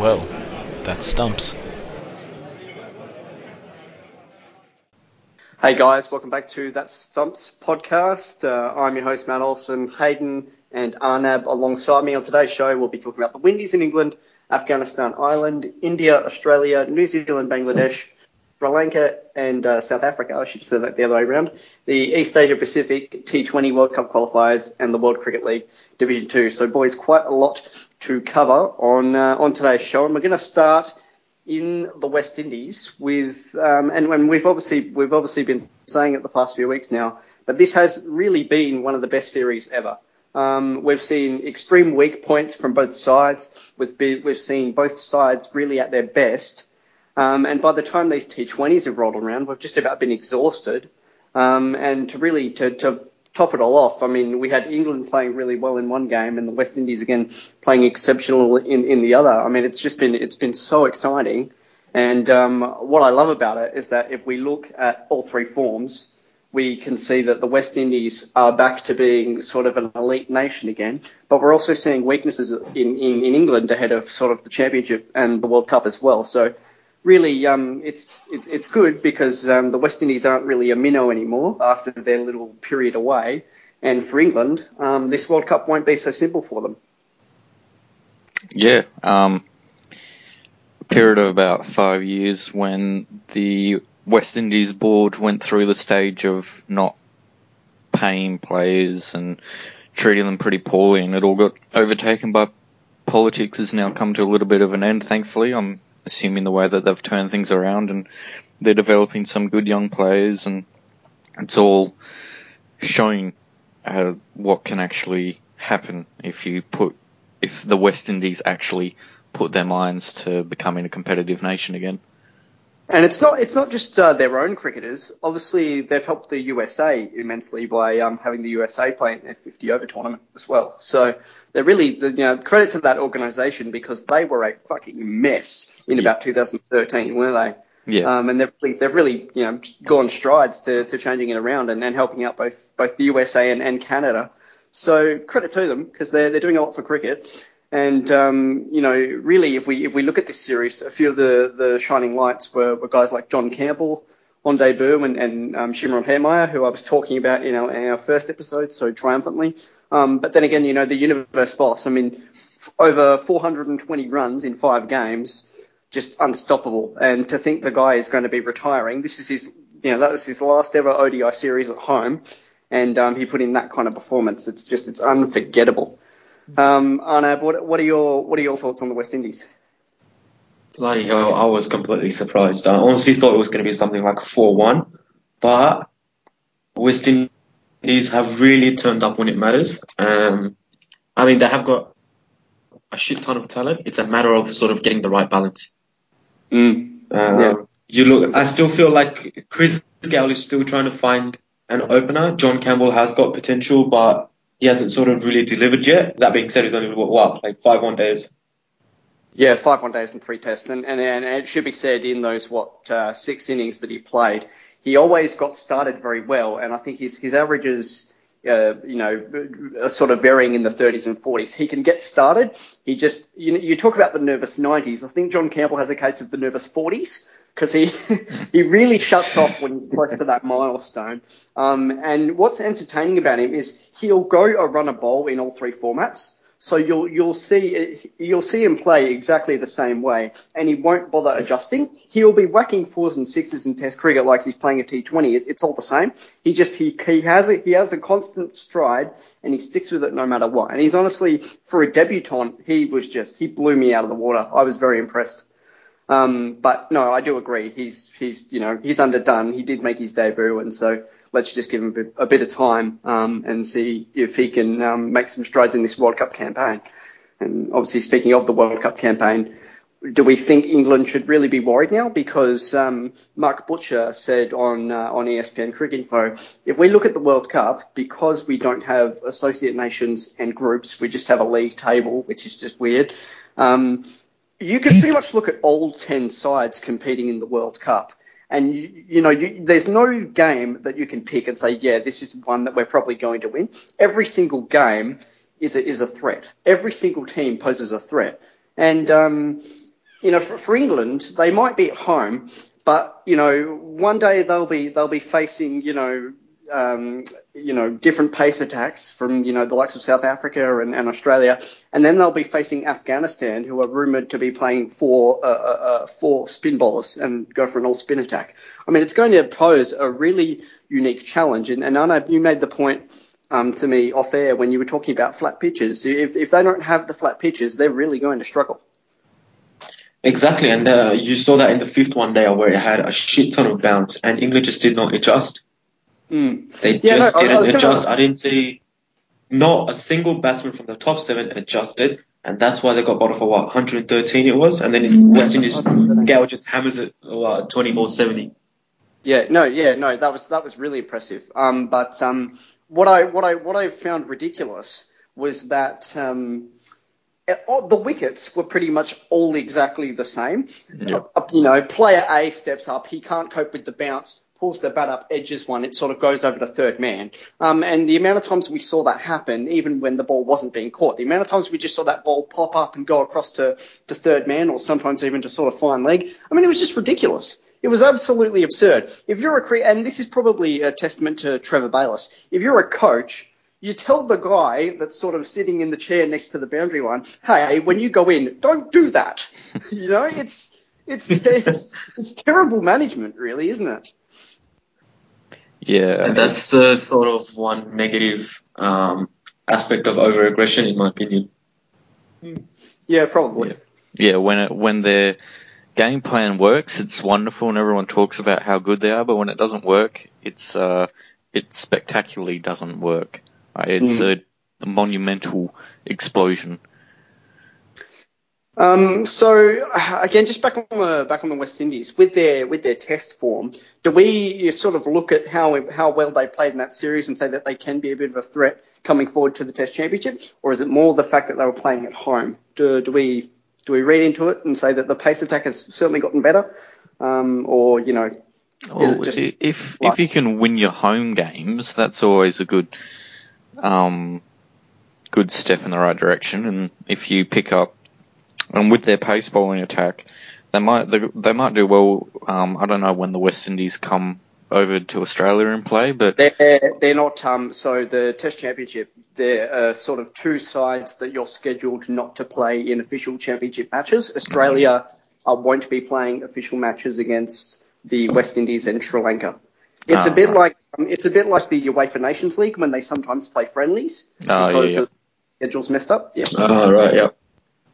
Well, that stumps. Hey guys, welcome back to That Stumps podcast. Uh, I'm your host Matt Olson, Hayden and Arnab alongside me on today's show. We'll be talking about the Windies in England, Afghanistan, Ireland, India, Australia, New Zealand, Bangladesh, Sri Lanka, and uh, South Africa. I should said that the other way around. The East Asia Pacific T20 World Cup qualifiers and the World Cricket League Division Two. So, boys, quite a lot to cover on uh, on today's show, and we're going to start in the West Indies with, um, and when we've obviously we've obviously been saying it the past few weeks now that this has really been one of the best series ever. Um, we've seen extreme weak points from both sides. We've been, we've seen both sides really at their best. Um, and by the time these T20s have rolled around, we've just about been exhausted. Um, and to really to, to top it all off, I mean, we had England playing really well in one game, and the West Indies again playing exceptional in, in the other. I mean, it's just been it's been so exciting. And um, what I love about it is that if we look at all three forms, we can see that the West Indies are back to being sort of an elite nation again. But we're also seeing weaknesses in, in, in England ahead of sort of the Championship and the World Cup as well. So really, um, it's it's it's good because um, the West Indies aren't really a minnow anymore after their little period away. And for England, um, this World Cup won't be so simple for them. Yeah, um, a period of about five years when the West Indies board went through the stage of not paying players and treating them pretty poorly, and it all got overtaken by politics. Has now come to a little bit of an end, thankfully. I'm assuming the way that they've turned things around, and they're developing some good young players, and it's all showing uh, what can actually happen if you put if the West Indies actually put their minds to becoming a competitive nation again. And it's not it's not just uh, their own cricketers. Obviously, they've helped the USA immensely by um, having the USA play in their 50 over tournament as well. So they're really you know credit to that organisation because they were a fucking mess in about 2013, weren't they? Yeah. Um, and they've really, they've really you know gone strides to, to changing it around and, and helping out both both the USA and, and Canada. So credit to them because they're they're doing a lot for cricket. And um, you know, really, if we if we look at this series, a few of the the shining lights were, were guys like John Campbell on debut and, and um, Shimron who I was talking about in our, in our first episode so triumphantly. Um, but then again, you know, the universe boss. I mean, over 420 runs in five games, just unstoppable. And to think the guy is going to be retiring, this is his, you know, that was his last ever ODI series at home, and um, he put in that kind of performance. It's just it's unforgettable. Um, Arnab, what, what are your what are your thoughts on the West Indies? Bloody hell, I was completely surprised. I honestly thought it was going to be something like 4-1, but West Indies have really turned up when it matters. Um, I mean, they have got a shit ton of talent. It's a matter of sort of getting the right balance. Mm. Um, Yeah. You look, I still feel like Chris Gayle is still trying to find an opener. John Campbell has got potential, but he hasn't sort of really delivered yet. That being said, he's only what, what like five one days. Yeah, five one days and three tests, and, and and it should be said in those what uh, six innings that he played, he always got started very well, and I think his his averages, uh, you know, are sort of varying in the 30s and 40s. He can get started. He just you know, you talk about the nervous 90s. I think John Campbell has a case of the nervous 40s because he he really shuts off when he's close to that milestone. Um, and what's entertaining about him is he'll go a run a bowl in all three formats. So you'll you'll see you'll see him play exactly the same way, and he won't bother adjusting. He'll be whacking fours and sixes in Test cricket like he's playing a T20. It, it's all the same. He just he he has a he has a constant stride, and he sticks with it no matter what. And he's honestly for a debutant, he was just he blew me out of the water. I was very impressed. Um, but no, I do agree. He's he's you know he's underdone. He did make his debut, and so let's just give him a bit, a bit of time um, and see if he can um, make some strides in this World Cup campaign. And obviously, speaking of the World Cup campaign, do we think England should really be worried now? Because um, Mark Butcher said on uh, on ESPN Cricket Info, if we look at the World Cup, because we don't have associate nations and groups, we just have a league table, which is just weird. Um, you can pretty much look at all 10 sides competing in the World Cup. And, you, you know, you, there's no game that you can pick and say, yeah, this is one that we're probably going to win. Every single game is a, is a threat. Every single team poses a threat. And, um, you know, for, for England, they might be at home, but you know, one day they'll be they'll be facing you know um, you know, different pace attacks from, you know, the likes of South Africa and, and Australia. And then they'll be facing Afghanistan, who are rumoured to be playing four, uh, uh, uh, four spin bowlers and go for an all spin attack. I mean, it's going to pose a really unique challenge. And, and know you made the point um, to me off air when you were talking about flat pitches. If, if they don't have the flat pitches, they're really going to struggle. Exactly, and uh, you saw that in the fifth one day where it had a shit ton of bounce, and England just did not adjust. Mm. They Yeah, just no, I- I didn't gonna- adjust. I didn't see not a single batsman from the top seven adjusted, and that's why they got bottled for what 113 it was, and then in West Indies, 113. Gayle just hammers it uh, 20 balls 70. Yeah, no, yeah, no, that was that was really impressive. Um, but um, what I what I what I found ridiculous was that um, eh, all- the wickets were pretty much all exactly the same. Uh, you know, player A steps up, he can't cope with the bounce, pulls the bat up, edges one, it sort of goes over to third man. Um, and the amount of times we saw that happen, even when the ball wasn't being caught, the amount of times we just saw that ball pop up and go across to, to third man, or sometimes even to sort of fine leg. I mean, it was just ridiculous. It was absolutely absurd. If you're a cre- and this is probably a testament to Trevor Bayliss. If you're a coach, you tell the guy that's sort of sitting in the chair next to the boundary line, hey, when you go in, don't do that. you know, it's it's it's, it's terrible management, really, isn't it? Yeah, And that's the sort of one negative um, aspect of over-aggression, in my opinion. Yeah, probably. yeah. When it when their game plan works, it's wonderful, and everyone talks about how good they are. But when it doesn't work, it's uh, it spectacularly doesn't work. Uh, it's a, a monumental explosion. Um, so again, just back on the back on the West Indies with their with their test form, do we sort of look at how how well they played in that series and say that they can be a bit of a threat coming forward to the Test Championship, or is it more the fact that they were playing at home? Do, do we do we read into it and say that the pace attack has certainly gotten better, um, or you know, Well, it just i- if if you can win your home games, that's always a good um, good step in the right direction. And if you pick up and with their pace bowling attack, they might they, they might do well. Um, I don't know when the West Indies come over to Australia and play, but They're, they're not, um, so the Test Championship, they're uh, sort of two sides that you're scheduled not to play in official championship matches. Australia uh, won't be playing official matches against the West Indies and Sri Lanka. It's a Ah, bit right. like um, it's a bit like the UEFA Nations League when they sometimes play friendlies Oh, because yeah, yeah. the schedule's messed up. Yeah. Oh, right, yeah.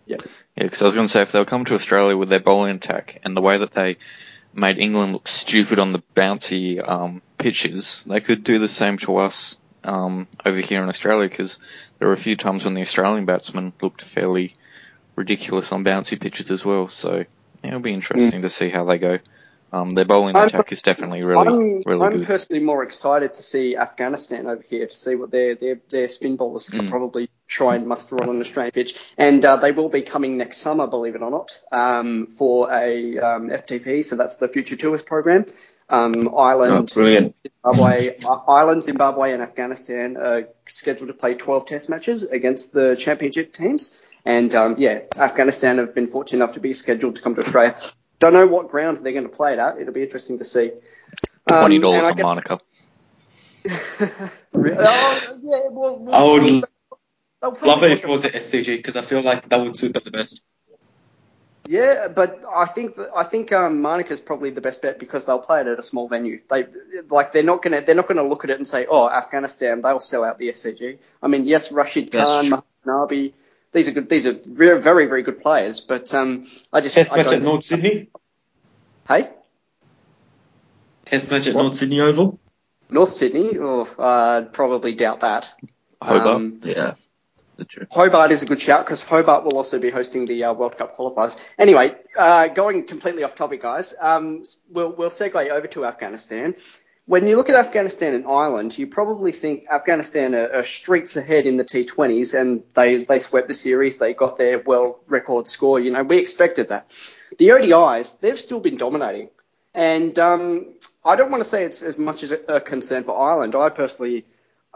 Yeah, because I was going to say if they'll come to Australia with their bowling attack and the way that they made England look stupid on the bouncy um, pitches, they could do the same to us um, over here in Australia. Because there were a few times when the Australian batsmen looked fairly ridiculous on bouncy pitches as well. So yeah, it'll be interesting to see how they go. Um, their bowling I'm- attack is definitely really, I'm, really I'm good. personally more excited to see Afghanistan over here to see what their their, their spin bowlers can Mm. probably try and muster on an Australian pitch. And uh, they will be coming next summer, believe it or not, um, for a um, FTP. So that's the Future Tours program. Um, Oh, Ireland, brilliant. Zimbabwe, I- Ireland, Zimbabwe, and Afghanistan are scheduled to play 12 Test matches against the Championship teams. And um, yeah, Afghanistan have been fortunate enough to be scheduled to come to Australia. Don't know what ground they're going to play it at. It'll be interesting to see. Um, Twenty dollars on guess- Manuka. Re- oh, yeah, well, well, I would they'll probably Love it if it was at SCG because I feel like that would suit them the best. Yeah, but I think that, I think um, Manuka's probably the best bet because they'll play it at a small venue. They like they're not gonna they're not gonna look at it and say, oh, Afghanistan, they'll sell out the SCG. I mean, yes, Rashid That's Khan, true. Mohammad Nabi, these are good. These are very very very good players, but um, I just Test I match at North Sydney. Hey, Test match at What? North Sydney Oval. North Sydney, oh, I probably doubt that. Hobart. Um, Yeah, the truth. Hobart is a good shout because Hobart will also be hosting the uh, World Cup qualifiers. Anyway, uh, going completely off topic, guys, um, we'll, we'll segue over to Afghanistan. When you look at Afghanistan and Ireland, you probably think Afghanistan are, are streets ahead in the T20s and they, they swept the series. They got their world record score. You know, we expected that. The ODIs, they've still been dominating. And um, I don't want to say it's as much as a, a concern for Ireland. I personally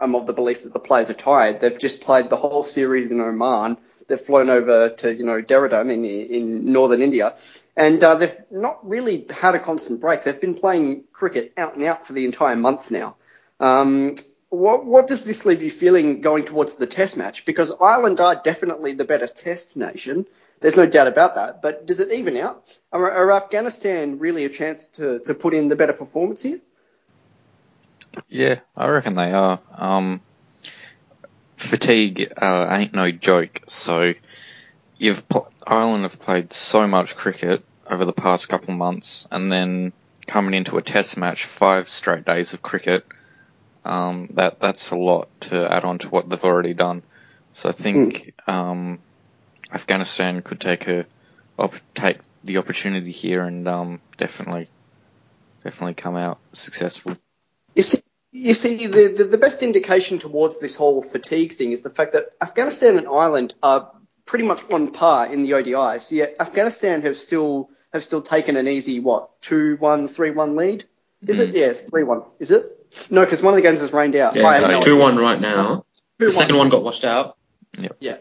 I'm of the belief that the players are tired. They've just played the whole series in Oman. They've flown over to you know Dehradun in in northern India, and uh, they've not really had a constant break. They've been playing cricket out and out for the entire month now. Um, what, what does this leave you feeling going towards the Test match? Because Ireland are definitely the better Test nation. There's no doubt about that. But does it even out? Are, are Afghanistan really a chance to, to put in the better performance here? Yeah, I reckon they are. Um, fatigue uh, ain't no joke. So you've pl- Ireland have played so much cricket over the past couple of months, and then coming into a Test match, five straight days of cricket. Um, that that's a lot to add on to what they've already done. So I think mm. um, Afghanistan could take a op- take the opportunity here and um, definitely definitely come out successful. You see the, the, the best indication towards this whole fatigue thing is the fact that Afghanistan and Ireland are pretty much on par in the ODIs. Yet Afghanistan have still have still taken an easy what two one three one lead. Is mm. it? Yes, three one. Is it? No, because one of the games has rained out. Yeah, it's two one right now. The second one got washed out. Yep. Yeah.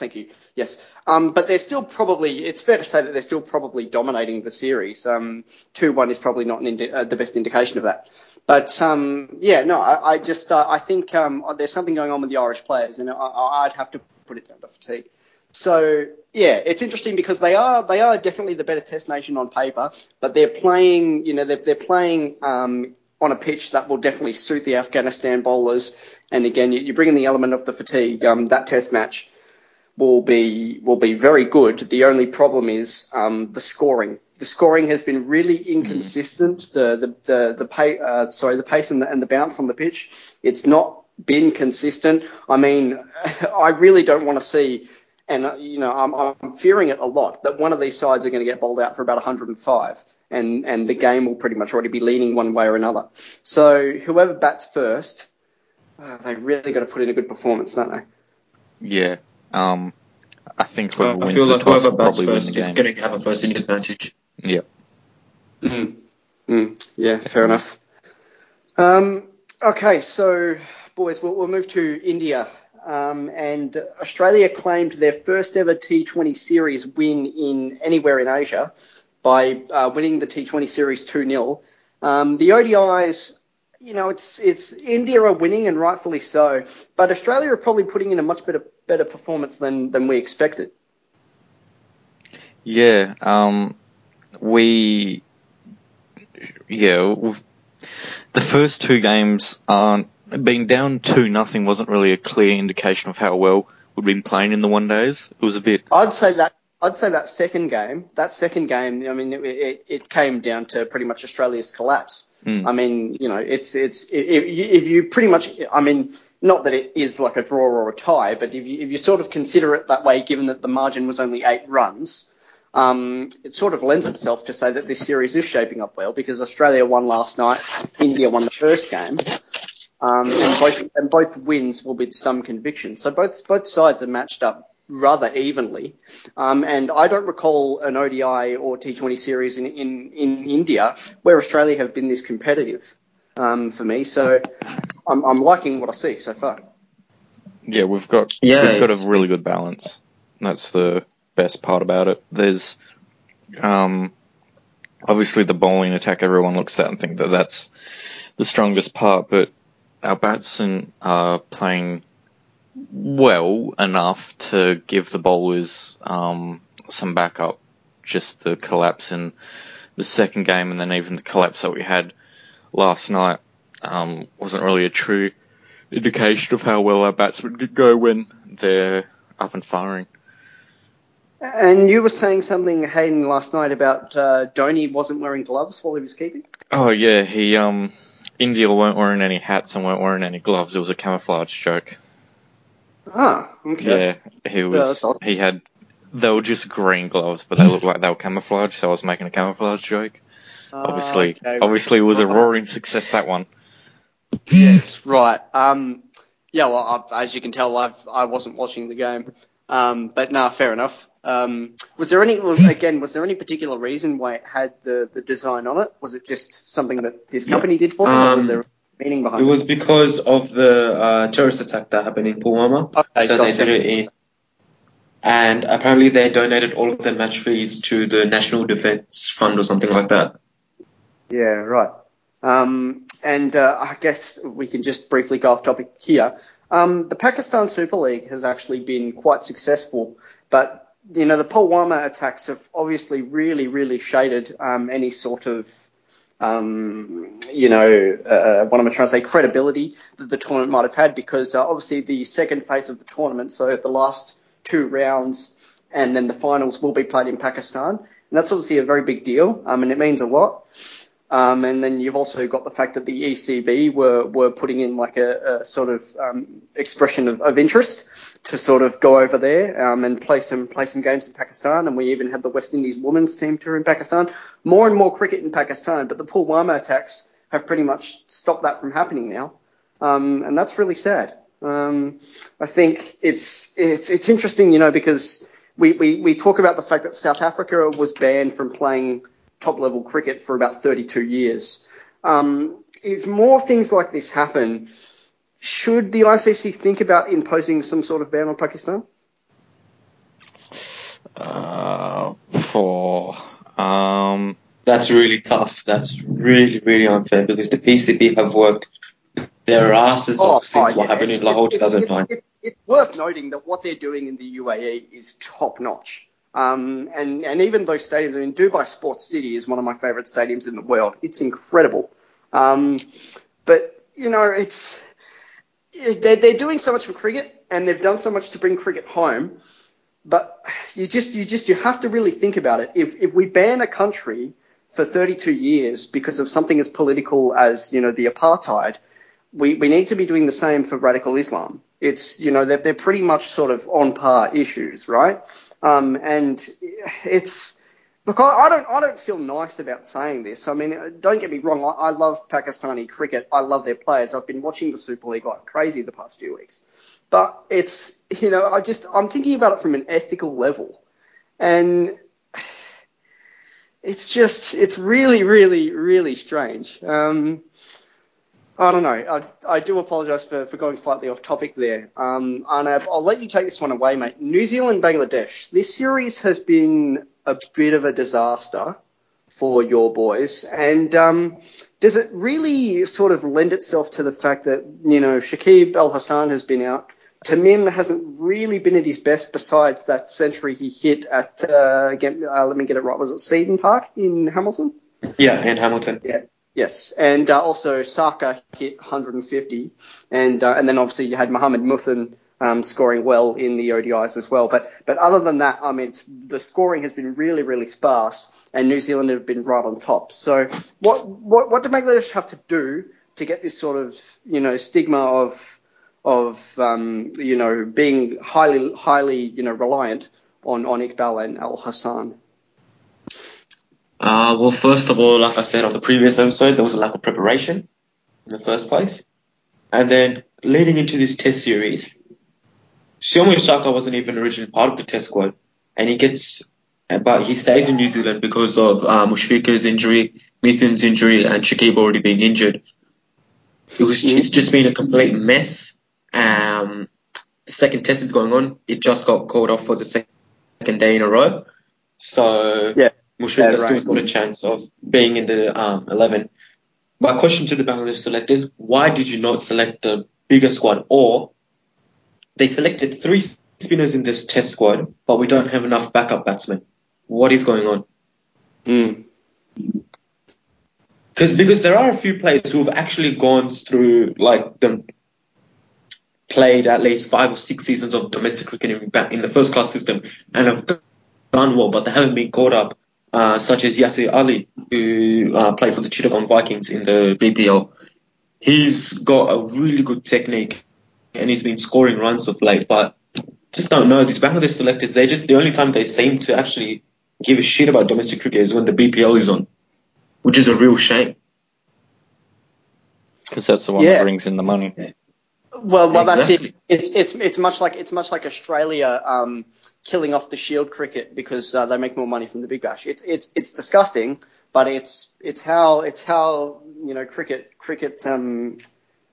Thank you. Yes. Um, but they're still probably, it's fair to say that they're still probably dominating the series. Um, 2-1 is probably not indi- uh, the best indication of that. But, um, yeah, no, I, I just, uh, I think, um, there's something going on with the Irish players and I, would have to put it down to fatigue. So, yeah, it's interesting because they are, they are definitely the better test nation on paper, but they're playing, you know, they're, they're playing, um, on a pitch that will definitely suit the Afghanistan bowlers. And again, you, you bring in the element of the fatigue. Um, that test match will be will be very good. The only problem is um, the scoring. The scoring has been really inconsistent. Mm. The the the, the pay, uh, sorry the pace and the, and the bounce on the pitch. It's not been consistent. I mean, I really don't want to see. And uh, you know, I'm, I'm fearing it a lot that one of these sides are going to get bowled out for about 105, and and the game will pretty much already be leaning one way or another. So whoever bats first, uh, they really got to put in a good performance, don't they? Yeah, um, I think whoever uh, wins I feel the like toss will probably win the game. going to have a first inning advantage. Yeah. Mm. Mm. Yeah, fair enough. Um, okay, so boys, we'll, we'll move to India. Um, and Australia claimed their first ever T20 series win in anywhere in Asia by uh, winning the T20 series 2 0. Um, the ODIs you know, it's it's India are winning and rightfully so, but Australia are probably putting in a much better better performance than than we expected. Yeah, um, we yeah, the first two games aren't being down two nothing wasn't really a clear indication of how well we'd been playing in the one days. It was a bit. I'd say that I'd say that second game, that second game, I mean, it, it, it came down to pretty much Australia's collapse. Mm. I mean, you know, it's it's if, if you pretty much, I mean, not that it is like a draw or a tie, but if you if you sort of consider it that way, given that the margin was only eight runs, um, it sort of lends itself to say that this series is shaping up well because Australia won last night, India won the first game. Um, and both and both wins will be some conviction. So both both sides are matched up rather evenly. Um, and I don't recall an ODI or T20 series in, in, in India where Australia have been this competitive um, for me. So I'm, I'm liking what I see so far. Yeah, we've got yeah. we've got a really good balance. That's the best part about it. There's um, obviously the bowling attack. Everyone looks at and think that that's the strongest part, but our batsmen are playing well enough to give the bowlers um, some backup. Just the collapse in the second game, and then even the collapse that we had last night um, wasn't really a true indication of how well our batsmen could go when they're up and firing. And you were saying something, Hayden, last night about uh, Dhoni wasn't wearing gloves while he was keeping. Oh yeah, he um, India weren't wearing any hats and weren't wearing any gloves. It was a camouflage joke. Ah, okay. Yeah, he was. Yeah, he had. They were just green gloves, but they looked like they were camouflage. So I was making a camouflage joke. Uh, obviously, okay. obviously, it was a roaring success that one. Yes, right. Um, yeah. Well, I, as you can tell, I've I wasn't watching the game. Um, but no, fair enough. Um, was there any again? Was there any particular reason why it had the, the design on it? Was it just something that his company did for him, or was um, there? Meaning behind It it? was because of the uh, terrorist attack that happened in Pulwama. Okay, so gotcha. they did it in. And apparently they donated all of their match fees to the National Defense Fund or something like that. Yeah, right. Um, and uh, I guess we can just briefly go off topic here. Um, the Pakistan Super League has actually been quite successful, but you know the Pulwama attacks have obviously really, really shaded um, any sort of um, you know, uh, what am I trying to say, credibility that the tournament might have had because uh, obviously the second phase of the tournament, so the last two rounds and then the finals will be played in Pakistan. And that's obviously a very big deal, um, and it means a lot. Um, and then you've also got the fact that the ECB were, were putting in like a, a sort of um, expression of, of interest to sort of go over there um, and play some play some games in Pakistan. And we even had the West Indies women's team tour in Pakistan. More and more cricket in Pakistan, but the Pulwama attacks have pretty much stopped that from happening now, um, and that's really sad. Um, I think it's it's it's interesting, you know, because we, we, we talk about the fact that South Africa was banned from playing top level cricket for about 32 years. Um, if more things like this happen, should the ICC think about imposing some sort of ban on Pakistan? Uh, for um, That's really tough. That's really, really unfair because the PCB have worked their asses off since what Oh, yeah, happened it's- in Lahore it's- 2009. It's, it's worth noting that what they're doing in the UAE is top notch. Um, and, and even those stadiums, I mean, Dubai Sports City is one of my favorite stadiums in the world. It's incredible. Um, but, you know, it's, they're, they're doing so much for cricket and they've done so much to bring cricket home. But you just, you just, you have to really think about it. If, if we ban a country for 32 years because of something as political as, you know, the apartheid, we, we need to be doing the same for radical Islam. It's, you know, they're, they're pretty much sort of on par issues, right? Um, and it's, look, I, don't, I don't feel nice about saying this. I mean, don't get me wrong. I, I love Pakistani cricket. I love their players. I've been watching the Super League like crazy the past few weeks. But it's, you know, I just, I'm thinking about it from an ethical level. And it's just, it's really, really, really strange. Um, I don't know. I, I do apologise for, for going slightly off topic there. Um, I'll let you take this one away, mate. New Zealand, Bangladesh. This series has been a bit of a disaster for your boys. And um, does it really sort of lend itself to the fact that, you know, Shakib Al Hasan has been out? Tamim hasn't really been at his best besides that century he hit at, uh, again, uh, let me get it right, was it Seddon Park in Hamilton? Yeah, in Hamilton. Yeah. Yes, and uh, also Sarkar hit 150, and uh, and then obviously you had Mohammed Mithun um, scoring well in the ODIs as well. But but other than that, I mean, the scoring has been really really sparse, and New Zealand have been right on top. So what what what do Bangladesh have to do to get this sort of you know stigma of of um, you know being highly highly you know reliant on on Iqbal and Al Hasan? Uh, well, first of all, like I said on the previous episode, there was a lack of preparation in the first place. And then leading into this test series, Soumya Sarkar wasn't even originally part of the test squad. And he gets, but he stays in New Zealand because of uh, Mushfiqur's injury, Mithun's injury, and Shakib already being injured. It was, it's just been a complete mess. Um, the second test is going on. It just got called off for the second day in a row. So Yeah. Yeah, has still got a chance of being in the um, 11. My question to the Bangladesh selectors, why did you not select a bigger squad? Or they selected three spinners in this test squad, but we don't have enough backup batsmen. What is going on? Mm. Because because there are a few players who have actually gone through like them played at least five or six seasons of domestic cricket in, in the first class system and have done well, but they haven't been caught up. Uh, such as Yasir Ali, who uh, played for the Chittagong Vikings in the BPL. He's got a really good technique and he's been scoring runs of late, but just don't know. These Bangladesh selectors, they just, the only time they seem to actually give a shit about domestic cricket is when the BPL is on, which is a real shame. because that's the one Yeah. that brings in the money. Well, well, that's it. It's it's it's much like it's much like Australia um, killing off the Shield cricket because uh, they make more money from the Big Bash. It's it's it's disgusting, but it's it's how it's how you know cricket cricket um,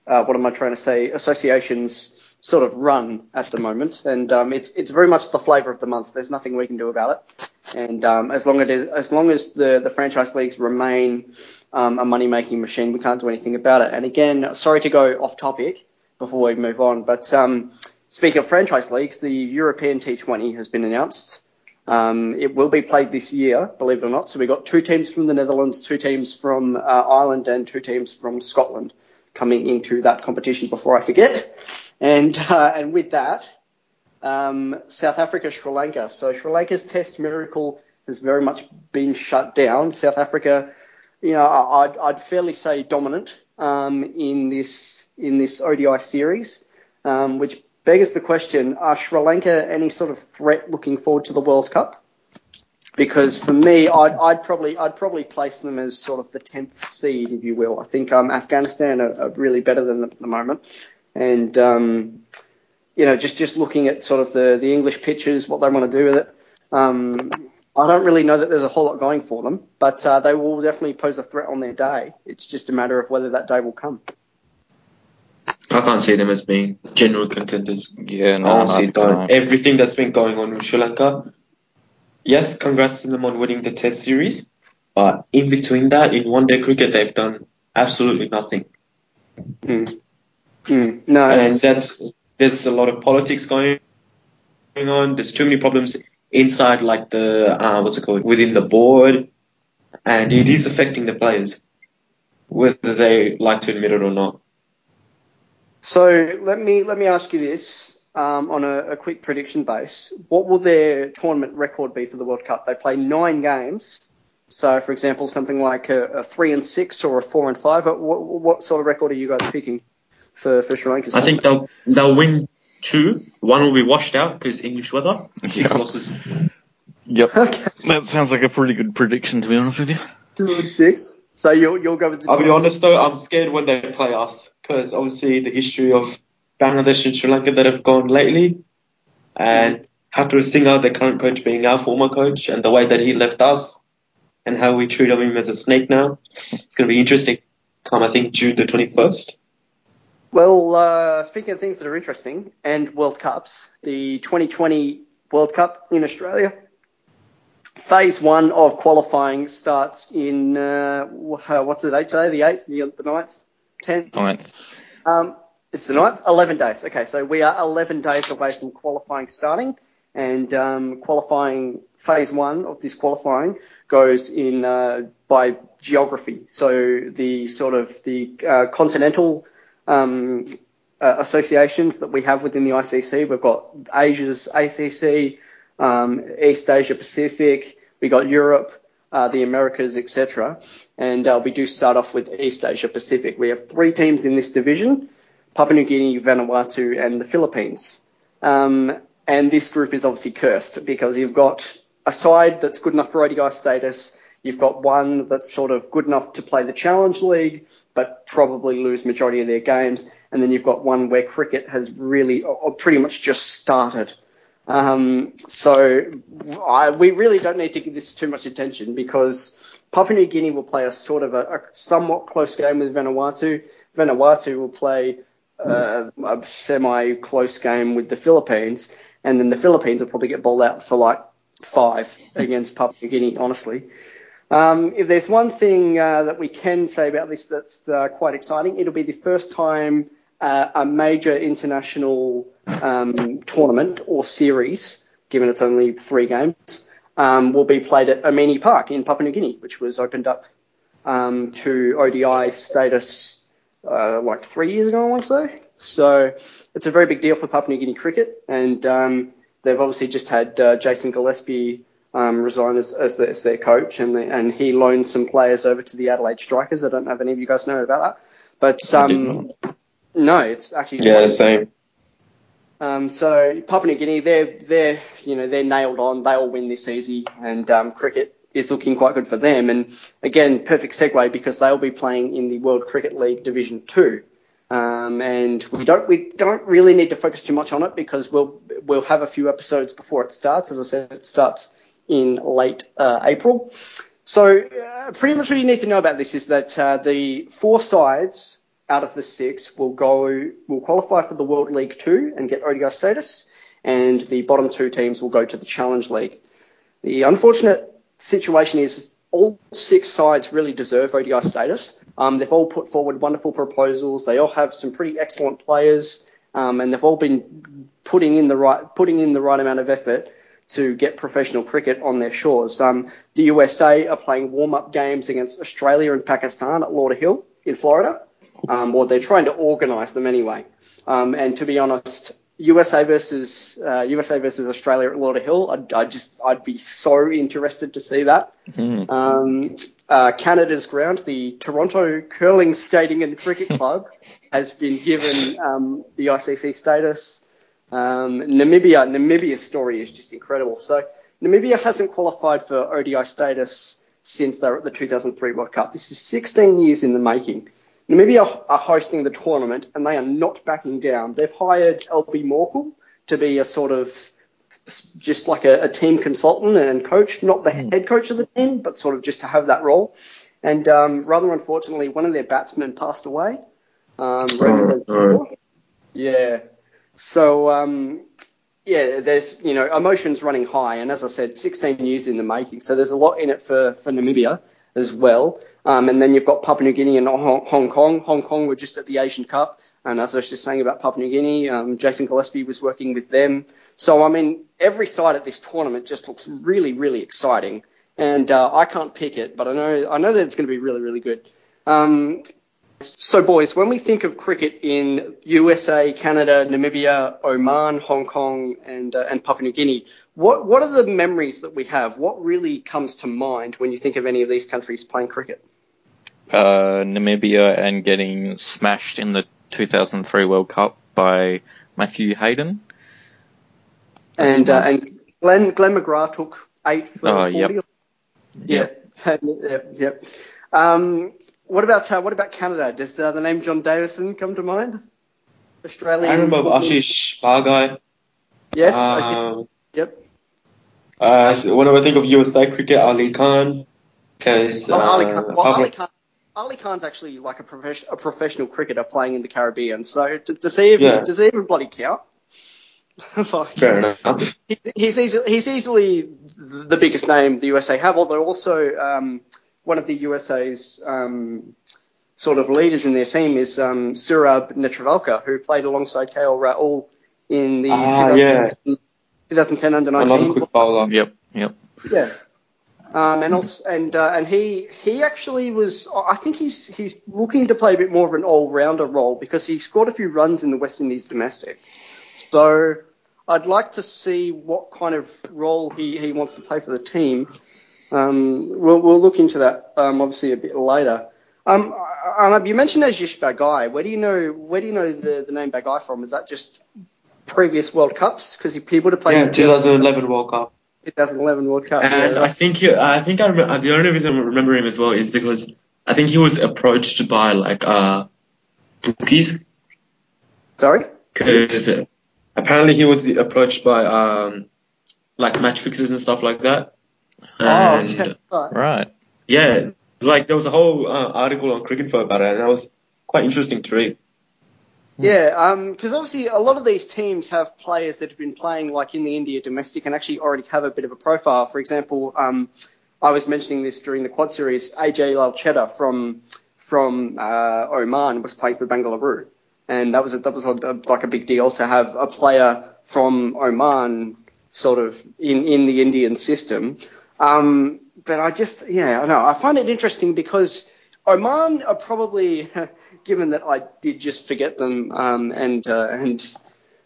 uh, what am I trying to say? Associations sort of run at the moment, and um, it's it's very much the flavour of the month. There's nothing we can do about it, and um, as long as as long as the the franchise leagues remain um, a money making machine, we can't do anything about it. And again, sorry to go off topic before we move on, but um, speaking of franchise leagues, the European T20 has been announced. Um, it will be played this year, believe it or not. So we've got two teams from the Netherlands, two teams from uh, Ireland, and two teams from Scotland coming into that competition before I forget. And, uh, and with that, um, South Africa, Sri Lanka. So Sri Lanka's test miracle has very much been shut down. South Africa, you know, I'd, I'd fairly say dominant um, in this in this ODI series, um, which beggars the question: Are Sri Lanka any sort of threat looking forward to the World Cup? because for me, I'd, I'd, probably I'd probably place them as sort of the tenth seed, if you will. I think um, Afghanistan are, are, really better than at the moment, and um, you know, just just looking at sort of the the English pitches, what they want to do with it. I don't really know that there's a whole lot going for them, but uh, they will definitely pose a threat on their day. It's just a matter of whether that day will come. I can't see them as being general contenders. Yeah, no, honestly, don't. Everything that's been going on with Sri Lanka, yes, congrats to them on winning the Test series, but in between that, in one day cricket, they've done absolutely nothing. Mm. Mm. No, and that's there's a lot of politics going on. There's too many problems inside, like the uh, what's it called, within the board, and it is affecting the players, whether they like to admit it or not. So let me let me ask you this: um, on a, a, quick prediction base, what will their tournament record be for the World Cup? They play nine games. So, for example, something like a, a three and six or a four and five. What, what, sort of record are you guys picking for, for Sri Lanka? I think they'll they'll win two. One will be washed out because English weather. Six losses. Yep. Okay. That sounds like a pretty good prediction, to be honest with you. Two and six. So you'll you'll go with the. I'll be honest though, I'm scared when they play us because obviously the history of Bangladesh and Sri Lanka that have gone lately, and Hathurusingha the current coach being our former coach and the way that he left us and how we treat him as a snake now. It's going to be interesting. Come, I think June the 21st. Well, uh, speaking of things that are interesting and World Cups, the 2020 World Cup in Australia. Phase one of qualifying starts in, uh, what's the date today? The 8th, the 9th, 10th? 9th. Um, it's the ninth. Eleven days. Okay, so we are eleven days away from qualifying starting, and um, qualifying phase one of this qualifying goes in uh, by geography. So the sort of the uh, continental um, uh, associations that we have within the ICC, we've got Asia's ACC, um, East Asia Pacific, we've got Europe, uh, the Americas, etc. And uh, we do start off with East Asia Pacific. We have three teams in this division. Papua New Guinea, Vanuatu, and the Philippines. Um, and this group is obviously cursed because you've got a side that's good enough for ODI status. You've got one that's sort of good enough to play the Challenge League, but probably lose majority of their games. And then you've got one where cricket has really, or pretty much just started. Um, so I, we really don't need to give this too much attention because Papua New Guinea will play a sort of a, a somewhat close game with Vanuatu. Vanuatu will play uh, a semi close game with the Philippines, and then the Philippines will probably get bowled out for like five against Papua New Guinea, honestly. Um, if there's one thing uh, that we can say about this that's uh, quite exciting, it'll be the first time uh, a major international um, tournament or series, given it's only three games, um, will be played at Amini Park in Papua New Guinea, which was opened up um, to ODI status uh, like three years ago, I want to say. So it's a very big deal for Papua New Guinea cricket, and um, they've obviously just had uh, Jason Gillespie um, resign as, as, the, as, their coach, and, the, and he loaned some players over to the Adelaide Strikers. I don't know if any of you guys know about that, but um, no, it's actually yeah, the same. Um, so Papua New Guinea, they're they're you know they're nailed on. They'll win this easy, and um, cricket is looking quite good for them. And again, perfect segue because they'll be playing in the World Cricket League Division Two. Um, and we don't we don't really need to focus too much on it because we'll we'll have a few episodes before it starts. As I said, it starts in late uh, April. So uh, pretty much what you need to know about this is that uh, the four sides out of the six will go will qualify for the World League Two and get ODI status, and the bottom two teams will go to the Challenge League. The unfortunate situation is all six sides really deserve ODI status. Um, they've all put forward wonderful proposals. They all have some pretty excellent players, um, and they've all been putting in the right putting in the right amount of effort to get professional cricket on their shores. Um, the USA are playing warm up games against Australia and Pakistan at Lauderhill in Florida, um, or they're trying to organise them anyway. Um, and to be honest, USA versus uh, USA versus Australia at Lauderhill, I'd, I'd just I'd be so interested to see that. Mm. Um, uh, Canada's ground, the Toronto Curling Skating and Cricket Club, has been given um, the ICC status. Um, Namibia, Namibia's story is just incredible. So Namibia hasn't qualified for ODI status since they were at the 2003 World Cup. This is 16 years in the making. Namibia are hosting the tournament and they are not backing down. They've hired Albie Morkel to be a sort of just like a, a team consultant and coach, not the head coach of the team, but sort of just to have that role. And um, rather unfortunately, one of their batsmen passed away. Um, yeah. So um, yeah, there's you know emotions running high, and as I said, 16 years in the making. So there's a lot in it for for Namibia as well. Um, and then you've got Papua New Guinea and Hong Kong. Hong Kong were just at the Asian Cup, and as I was just saying about Papua New Guinea, um, Jason Gillespie was working with them. So I mean, every side at this tournament just looks really, really exciting. And uh, I can't pick it, but I know I know that it's going to be really, really good. Um, so, boys, when we think of cricket in USA, Canada, Namibia, Oman, Hong Kong, and uh, and Papua New Guinea, what what are the memories that we have? What really comes to mind when you think of any of these countries playing cricket? Uh, Namibia and getting smashed in the 2003 World Cup by Matthew Hayden. That's and uh, and Glenn Glenn McGrath took eight for oh, 40. Yep. Yeah. Yep. yep. Um, what about uh, what about Canada? Does uh, the name John Davison come to mind? Australian. I remember Ashish Bagai. Yes. Um, yep. Uh, whenever I think of USA cricket, Ali Khan, because Oh, Ali uh, Khan. Well, Ali Khan. Ali Khan's actually like a, profes- a professional cricketer playing in the Caribbean. So d- does he even Yeah. does he even bloody count? Like, fair enough. he- he's easily, he's easily the biggest name the USA have, although also um, one of the USA's um, sort of leaders in their team is um, Saurabh Netravalkar, who played alongside KL Rahul in the Ah, 2000 yeah. 2010 under 19. Another quick bowler. Yep. Yep. Yeah. Um, and also, and uh, and he he actually was. I think he's he's looking to play a bit more of an all rounder role because he scored a few runs in the West Indies domestic. So I'd like to see what kind of role he, he wants to play for the team. Um, we'll we'll look into that um, obviously a bit later. Um, um, you mentioned Ashish Bagai. Where do you know where do you know the, the name Bagai from? Is that just previous World Cups? Because he, he would have played Yeah, in 2011 World Cup. 2011 World Cup. And yeah. I think he, I think I the only reason I remember him as well is because I think he was approached by like uh bookies Sorry. because apparently he was approached by um like match fixers and stuff like that. Oh, okay. Right. Right. yeah, like there was a whole uh, article on Cricket Info about it, and that was quite interesting to read. Yeah, because obviously a lot of these teams have players that have been playing like in the India domestic and actually already have a bit of a profile. For example, um, I was mentioning this during the quad series. Ajay Lalcheta from from uh, Oman was playing for Bangalore, and that was a, that was a, like a big deal to have a player from Oman sort of in in the Indian system. Um, but I just yeah I know I find it interesting because Oman are probably, given that I did just forget them um, and uh, and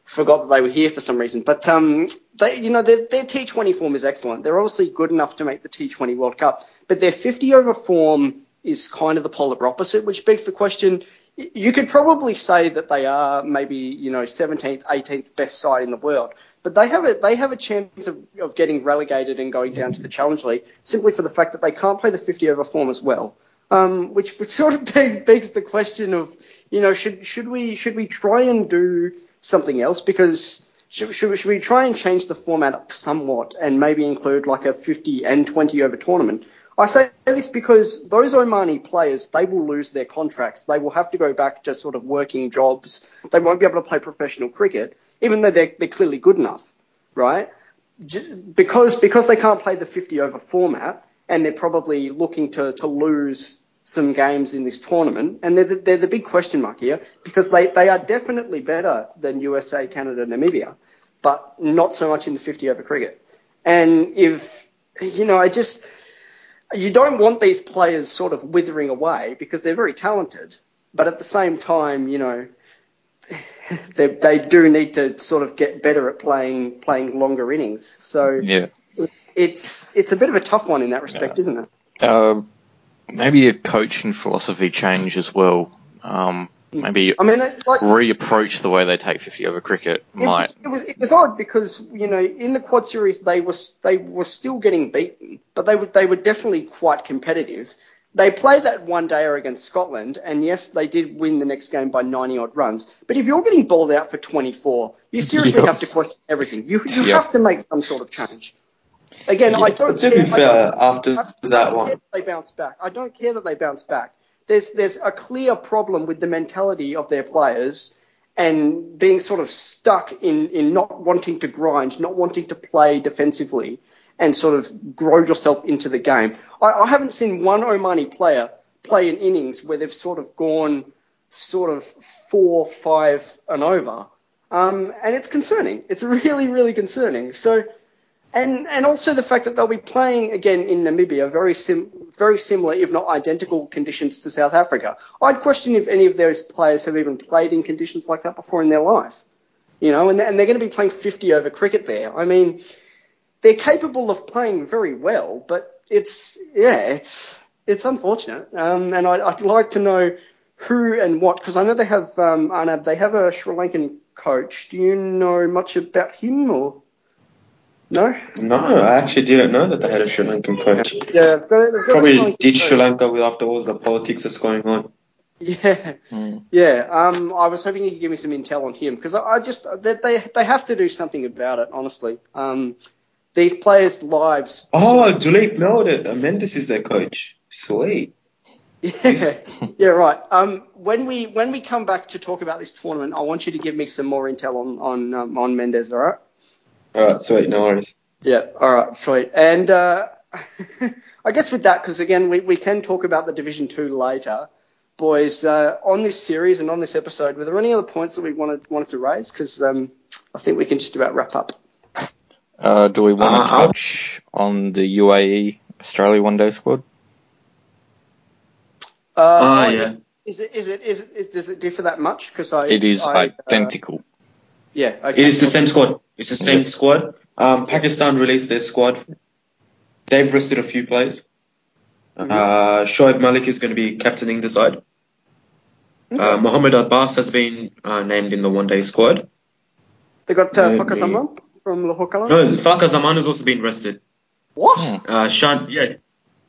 forgot that they were here for some reason. But um, they, you know, their, their T20 form is excellent. They're obviously good enough to make the T20 World Cup, but their 50 over form is kind of the polar opposite, which begs the question. You could probably say that they are maybe you know 17th, 18th best side in the world, but they have a they have a chance of, of getting relegated and going down to the Challenge League simply for the fact that they can't play the 50 over form as well. Um, which, which sort of begs, the question of, you know, should should we should we try and do something else? Because should, should, we- should we try and change the format up somewhat and maybe include like a 50 and 20 over tournament? I say this because those Omani players, they will lose their contracts. They will have to go back to sort of working jobs. They won't be able to play professional cricket, even though they're, they're clearly good enough, right? Because, because they can't play the 50 over format and they're probably looking to, to lose some games in this tournament. And they're the, they're the big question mark here because they, they are definitely better than USA, Canada, Namibia, but not so much in the 50 over cricket. And if, you know, I just, you don't want these players sort of withering away because they're very talented, but at the same time, you know, they, they do need to sort of get better at playing playing longer innings. So Yeah. it's it's a bit of a tough one in that respect, Yeah. isn't it? Uh, maybe a coaching philosophy change as well. Um, maybe I mean, like reapproach the way they take 50 over cricket it might. was, it was it was odd because you know in the quad series they were they were still getting beaten, but they were they were definitely quite competitive. They played that one dayer against Scotland, and yes, they did win the next game by 90 odd runs. But if you're getting balled out for 24, you seriously Yeah. have to question everything. You you Yeah. have to make some sort of change. Again, I don't but to care. be fair, after I that don't one, that they bounce back. I don't care that they bounce back. There's there's a clear problem with the mentality of their players and being sort of stuck in, in not wanting to grind, not wanting to play defensively and sort of grow yourself into the game. I, I haven't seen one Omani player play an innings where they've sort of gone sort of four, five and over. Um, and it's concerning. It's really, really concerning. So, and and also the fact that they'll be playing again in Namibia, very sim, very similar, if not identical, conditions to South Africa. I'd question if any of those players have even played in conditions like that before in their life. You know, and, and they're going to be playing 50 over cricket there. I mean, they're capable of playing very well, but it's yeah, it's it's unfortunate. Um, and I'd, I'd like to know who and what, because I know they have um, Arnab, they have a Sri Lankan coach. Do you know much about him or no? no, I actually didn't know that they had a Sri Lankan coach. Yeah, they've got, they've got Probably ditch Sri. Lanka with after all the politics that's going on. Yeah, Mm. yeah. Um, I was hoping you could give me some intel on him because I, I just they, they they have to do something about it. Honestly, um, these players' lives. Oh, Duleep Melda, Mendis is their coach. Sweet. Yeah, yeah, right. Um, when we when we come back to talk about this tournament, I want you to give me some more intel on on um, on Mendis. All right. All right, sweet, no worries. Yeah. All right. Sweet. And uh, I guess with that, because again, we, we can talk about the Division Two later, boys. Uh, on this series and on this episode, were there any other points that we wanted wanted to raise? Because um, I think we can just about wrap up. Uh, do we want to Uh, touch on the UAE Australia one day squad? Uh, Ah, oh, yeah. Is it is it is it is does it differ that much? Because I It is I, uh, identical. yeah. Okay. It is the same squad. It's the same squad. Um, Pakistan released their squad. They've rested a few players. Uh, Shoaib Malik is going to be captaining the side. Uh, Mohammed Abbas has been uh, named in the one-day squad. They got uh, Maybe. Fakhar Zaman from Lahore Kala. No, Fakhar Zaman has also been rested. What? Hmm. Uh, Shan, yeah,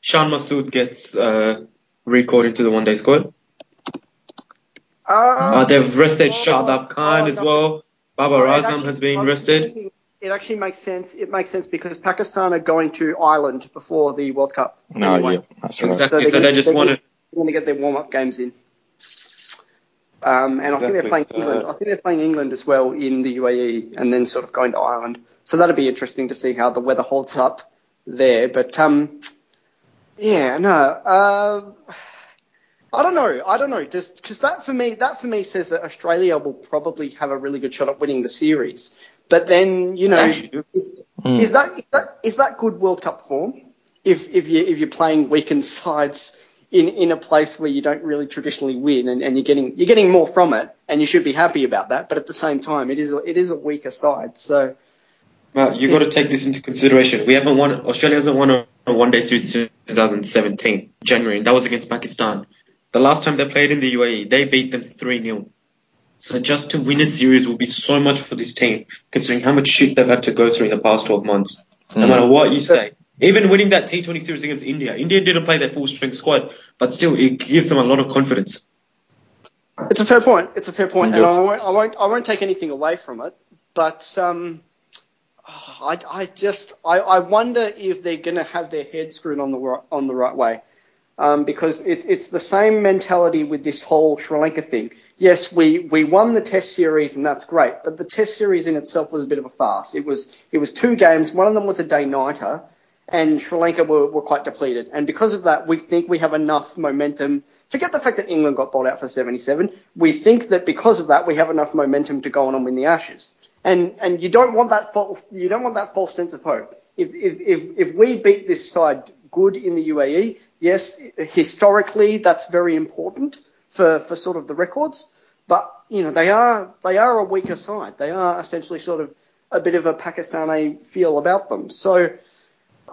Shan Masood gets uh, recalled into the one-day squad. Uh, Uh, they've rested Shadab Khan as no. well. Baba Well, it Razam actually- has been I was rested. It actually makes sense. It makes sense because Pakistan are going to Ireland before the World Cup. No, anyway. yeah, that's right. Exactly. they're So gonna- they just they're wanted. going to get their warm up games in. Um, and I think they're playing so- England. I think they're playing England as well in the UAE, and then sort of going to Ireland. So that'll be interesting to see how the weather holds up there. But um, yeah, no, uh, I don't know. I don't know. Because that for me, that for me says that Australia will probably have a really good shot at winning the series. But then you know, is, Hmm. is that is that is that good World Cup form? If if you if you're playing weakened sides in in a place where you don't really traditionally win, and, and you're getting you're getting more from it, and you should be happy about that. But at the same time, it is a, it is a weaker side. So Matt, you've got to take this into consideration. We haven't won. Australia hasn't won a, a one-day series since 2017 January, and that was against Pakistan. The last time they played in the UAE, they beat them 3-0. So just to win a series will be so much for this team, considering how much shit they've had to go through in the past 12 months. No Mm. matter what you say. Even winning that T20 series against India, India didn't play their full strength squad, but still, it gives them a lot of confidence. it's a fair point. It's a fair point, and I won't I won't I won't take anything away from it. But um, I, I just I, I wonder if they're going to have their head screwed on the on the right way, um, because it's it's the same mentality with this whole Sri Lanka thing. Yes, we, we won the Test series and that's great, but the Test series in itself was a bit of a farce. It was it was two games. One of them was a day nighter, and Sri Lanka were, were quite depleted. And because of that, we think we have enough momentum. Forget the fact that England got bowled out for 77. We think that because of that, we have enough momentum to go on and win the Ashes. And and you don't want that false you don't want that false sense of hope. If if if, if we beat this side good in the UAE, yes, historically that's very important for, for sort of the records. But you know they are they are a weaker side. They are essentially sort of a bit of a Pakistani feel about them. So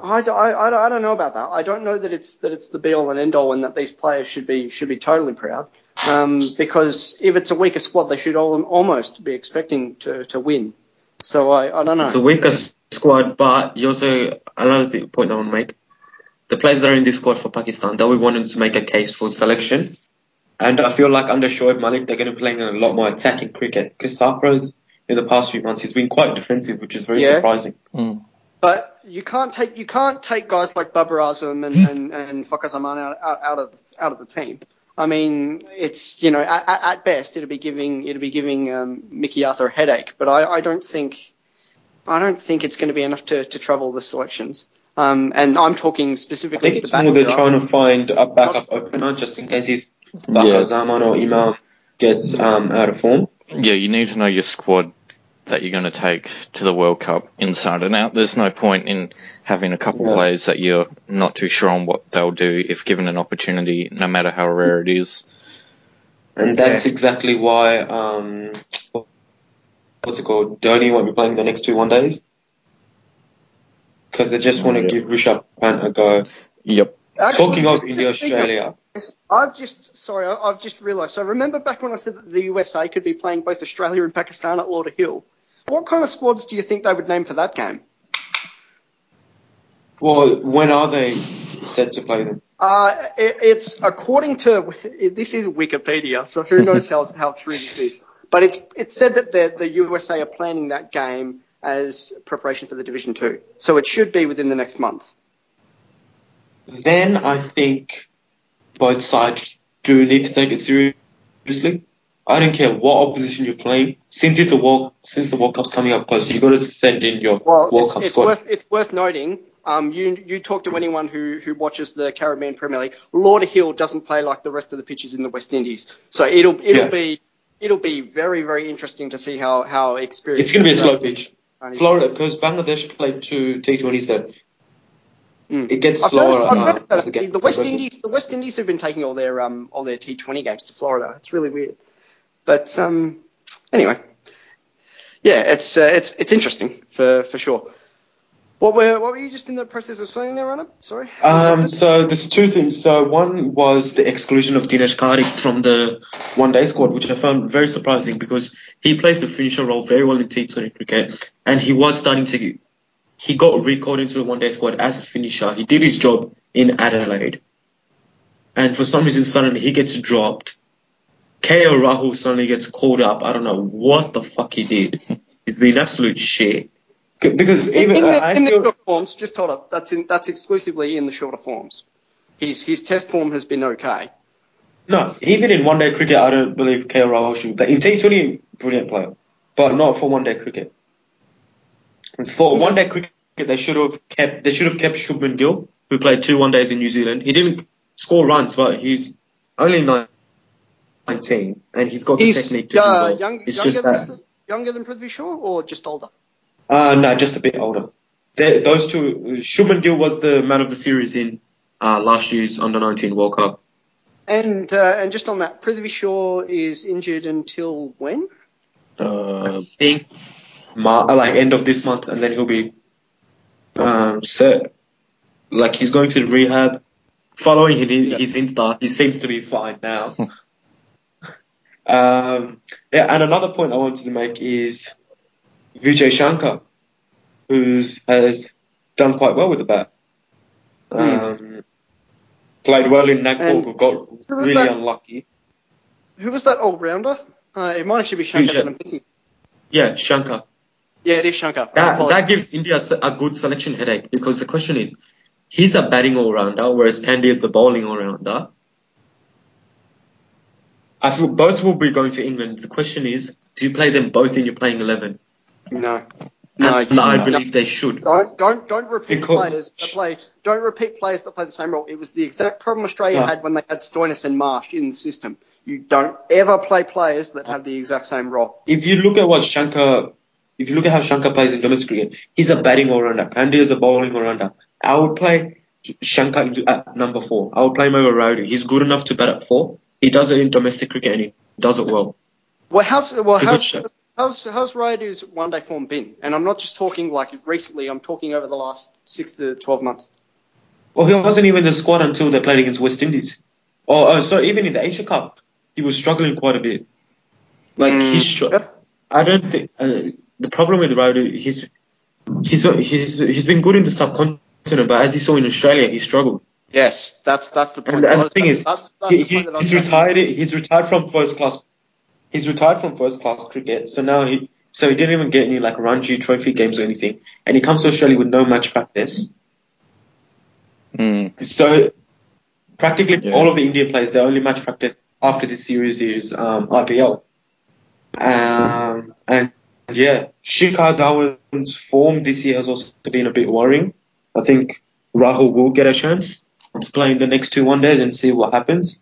I, I, I don't know about that. I don't know that it's that it's the be all and end all, and that these players should be should be totally proud. Um, because if it's a weaker squad, they should all, almost be expecting to, to win. So I, I don't know. It's a weaker squad, but you also another point I want to make: the players that are in this squad for Pakistan, that we wanted to make a case for selection. And I feel like under Shoaib Malik, they're going to be playing a lot more attacking cricket because Sarfaraz in the past few months he's been quite defensive, which is very Yeah. surprising. But you can't take you can't take guys like Babar Azam and and, and Fakhar Zaman out, out, out of out of the team. I mean, it's you know at, at at best it'll be giving it'll be giving um, Mickey Arthur a headache. But I, I don't think I don't think it's going to be enough to, to trouble the selections. Um, and I'm talking specifically. I specifically think the it's more they're back trying to find a backup opener just in case if Fakhar Yeah. Zaman or Imam gets um, out of form. Yeah, you need to know your squad that you're going to take to the World Cup inside and out. There's no point in having a couple Yeah. players that you're not too sure on what they'll do if given an opportunity, no matter how rare it is. And that's exactly why, um, what's it called? Dhoni won't be playing the next two one days. Because they just want to Yeah. give Rishabh Pant a go. Yep. Actually, Talking of India, just think of- Australia, Yes, I've just sorry, I- I've just realised. So remember back when I said that the USA could be playing both Australia and Pakistan at Lauderhill? What kind of squads do you think they would name for that game? well, when are they set to play them? Uh, it, it's according to this is Wikipedia, so who knows how, how true this is. But it's it's said that the the USA are planning that game as preparation for the Division Two, so it should be within the next month. Then I think both sides do need to take it seriously. I don't care what opposition you're playing. Since it's a World, since the World Cup's coming up close, you've got to send in your Well, World it's, Cup it's squad. worth it's worth noting. Um, you you talk to anyone who, who watches the Caribbean Premier League. Lauderhill doesn't play like the rest of the pitches in the West Indies, so it'll it'll Yeah. be it'll be very very interesting to see how how experienced. It's going to be a slow pitch. Florida, because Bangladesh played two T20s there. Mm. It gets I've slower. noticed, uh, noticed as the game the West progresses. Indies, the West Indies have been taking all their um all their T20 games to Florida. It's really weird, but um anyway, yeah, it's uh, it's it's interesting for for sure. What were what were you just in the process of saying there, Anna? Sorry. Um, so there's two things. So one was the exclusion of Dinesh Karthik from the one day squad, which I found very surprising because he plays the finisher role very well in T20 cricket, and he was starting to. He got recalled into the one day squad as a finisher. He did his job in Adelaide, and for some reason suddenly he gets dropped. KL Rahul suddenly gets called up. I don't know what the fuck he did. He's been absolute shit. Because in, even in the, I in the feel, short forms, just hold up. That's in that's exclusively in the shorter forms. His his test form has been okay. No, even in one day cricket, I don't believe KL Rahul should play. In T20, brilliant player, but not for one day cricket. For one day cricket, they should have kept they should have kept Shubman Gill, who played two one days in New Zealand. He didn't score runs, but he's only 19, and he's got the He's technique to do uh, well. young, younger just than younger than Prithvi Shaw or just older. Uh, no, just a bit older. They, those two, Shubman Gill was the man of the series in uh, last year's Under 19 World Cup. And uh, and just on that, Prithvi Shaw is injured until when? Uh, I think Mar- like end of this month, and then he'll be um, set. Like he's going to rehab. Following his, Yeah. his Insta, he seems to be fine now. um, yeah, and another point I wanted to make is Vijay Shankar, who's has done quite well with the bat. Um, played well in Nagpur, but got really that? unlucky. Who was that all rounder? Uh, it might actually be Shankar Vijay. that I'm thinking. Yeah, Shankar. Yeah, it is Shankar. That that gives India a good selection headache because the question is, he's a batting all rounder, whereas Pandya is the bowling all rounder. I feel both will be going to England. The question is, do you play them both in your playing eleven? No, no, and I no. believe they should. Don't don't don't repeat Because- players that play. Don't repeat players that play the same role. It was the exact problem Australia had when they had Stoinis and Marsh in the system. You don't ever play players that have the exact same role. If you look at what Shankar, if you look at how Shankar plays in domestic cricket, he's a batting all rounder. Pandya is a bowling all rounder. I would play Shankar into, at number four. I would play him over Rayudu. He's good enough to bat at four. He does it in domestic cricket and he does it well. Well, how's well how's how's how's Rayudu's one day form been? And I'm not just talking like recently. I'm talking over the last six to twelve months. Well, he wasn't even in the squad until they played against West Indies. Oh, oh sorry, even in the Asia Cup, he was struggling quite a bit. Like Mm, he's, str- I don't think uh, the problem with Rayudu, he's he's he's he's been good in the subcontinent, but as you saw in Australia, he struggled. Yes, that's that's the point. And, and the thing is, that's, that's he, the point that I was he's retired. He's retired from first class. He's retired from first class cricket. So now he, so he didn't even get any like Ranji Trophy games or anything. And he comes to Australia with no match practice. Mm. So practically Yeah. all of the Indian players, their only match practice after this series is um, IPL. Um, and yeah, Shikhar Dhawan's form this year has also been a bit worrying. I think Rahul will get a chance to play in the next two one days and see what happens.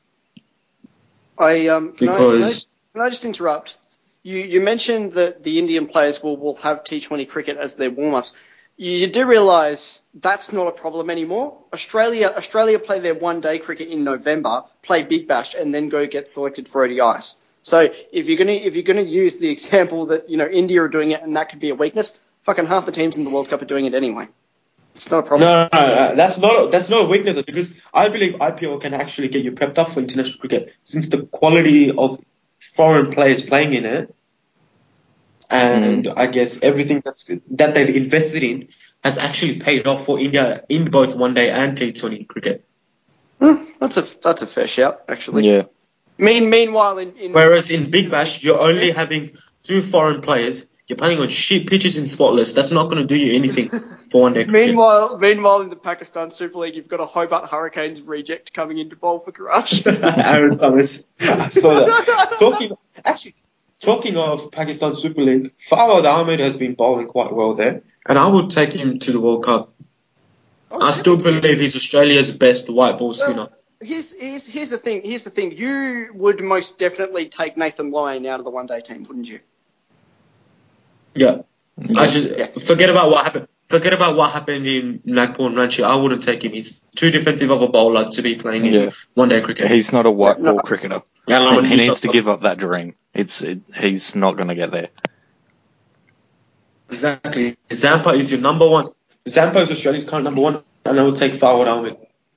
I um can, I, can, I, Because can I just interrupt? You you mentioned that the Indian players will will have T20 cricket as their warm ups. You, you do realise that's not a problem anymore. Australia Australia play their one day cricket in November, play Big Bash, and then go get selected for ODIs. So if you're gonna if you're gonna use the example that you know India are doing it and that could be a weakness, fucking half the teams in the World Cup are doing it anyway. It's not a problem. No, no, no, uh, that's not that's not a weakness because I believe IPL can actually get you prepped up for international cricket since the quality of foreign players playing in it, and I guess everything that's that they've invested in has actually paid off for India in both one day and T20 cricket. Hmm, that's a that's a fair shout actually. Yeah. Mean meanwhile in, in Whereas in Big Bash, you're only having two foreign players. You're playing on shit pitches in spotless. That's not going to do you anything for one day. Meanwhile, meanwhile, in the Pakistan Super League, you've got a Hobart Hurricanes reject coming into bowl for Karachi. Aaron Thomas. I saw that. talking, actually, talking of Pakistan Super League, Fawad Ahmed has been bowling quite well there, and I would take him to the World Cup. Oh, I still believe he's Australia's best white ball spinner. Here's, here's, here's the thing. Here's the thing. You would most definitely take Nathan Lyon out of the one-day team, wouldn't you? Yeah. I just Yeah. forget about what happened. Forget about what happened in Nagpur and Ranchi. I wouldn't take him. He's too defensive of a bowler to be playing in Yeah. one day cricket. He's not a white Yeah, no. ball cricketer. Yeah, He, no, he he's needs not- to give up that dream. It's it, he's not going to get there. Exactly. Zampa is your number one. Zampa is Australia's current number one, and I would take Fawad Ahmed.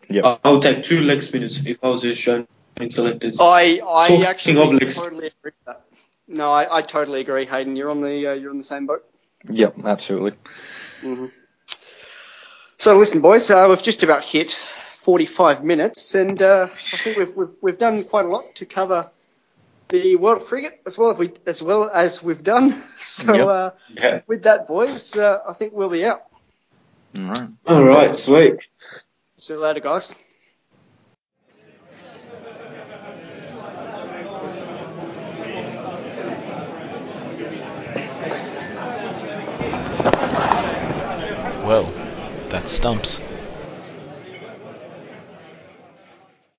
Yeah. I would take two leg spinners if I was the Australian selectors. I, I Talking actually of legs- totally agree with that. No, I, I totally agree, Hayden. You're on the, uh, you're on the same boat. Yep, absolutely. hmm So listen, boys, uh, we've just about hit 45 minutes, and uh, I think we've, we've we've done quite a lot to cover the world of cricket as well as we as well as we've done. So Yep. uh, Yeah. with that, boys, uh, I think we'll be out. All right. All right, sweet. See you later, guys. Well, that stumps.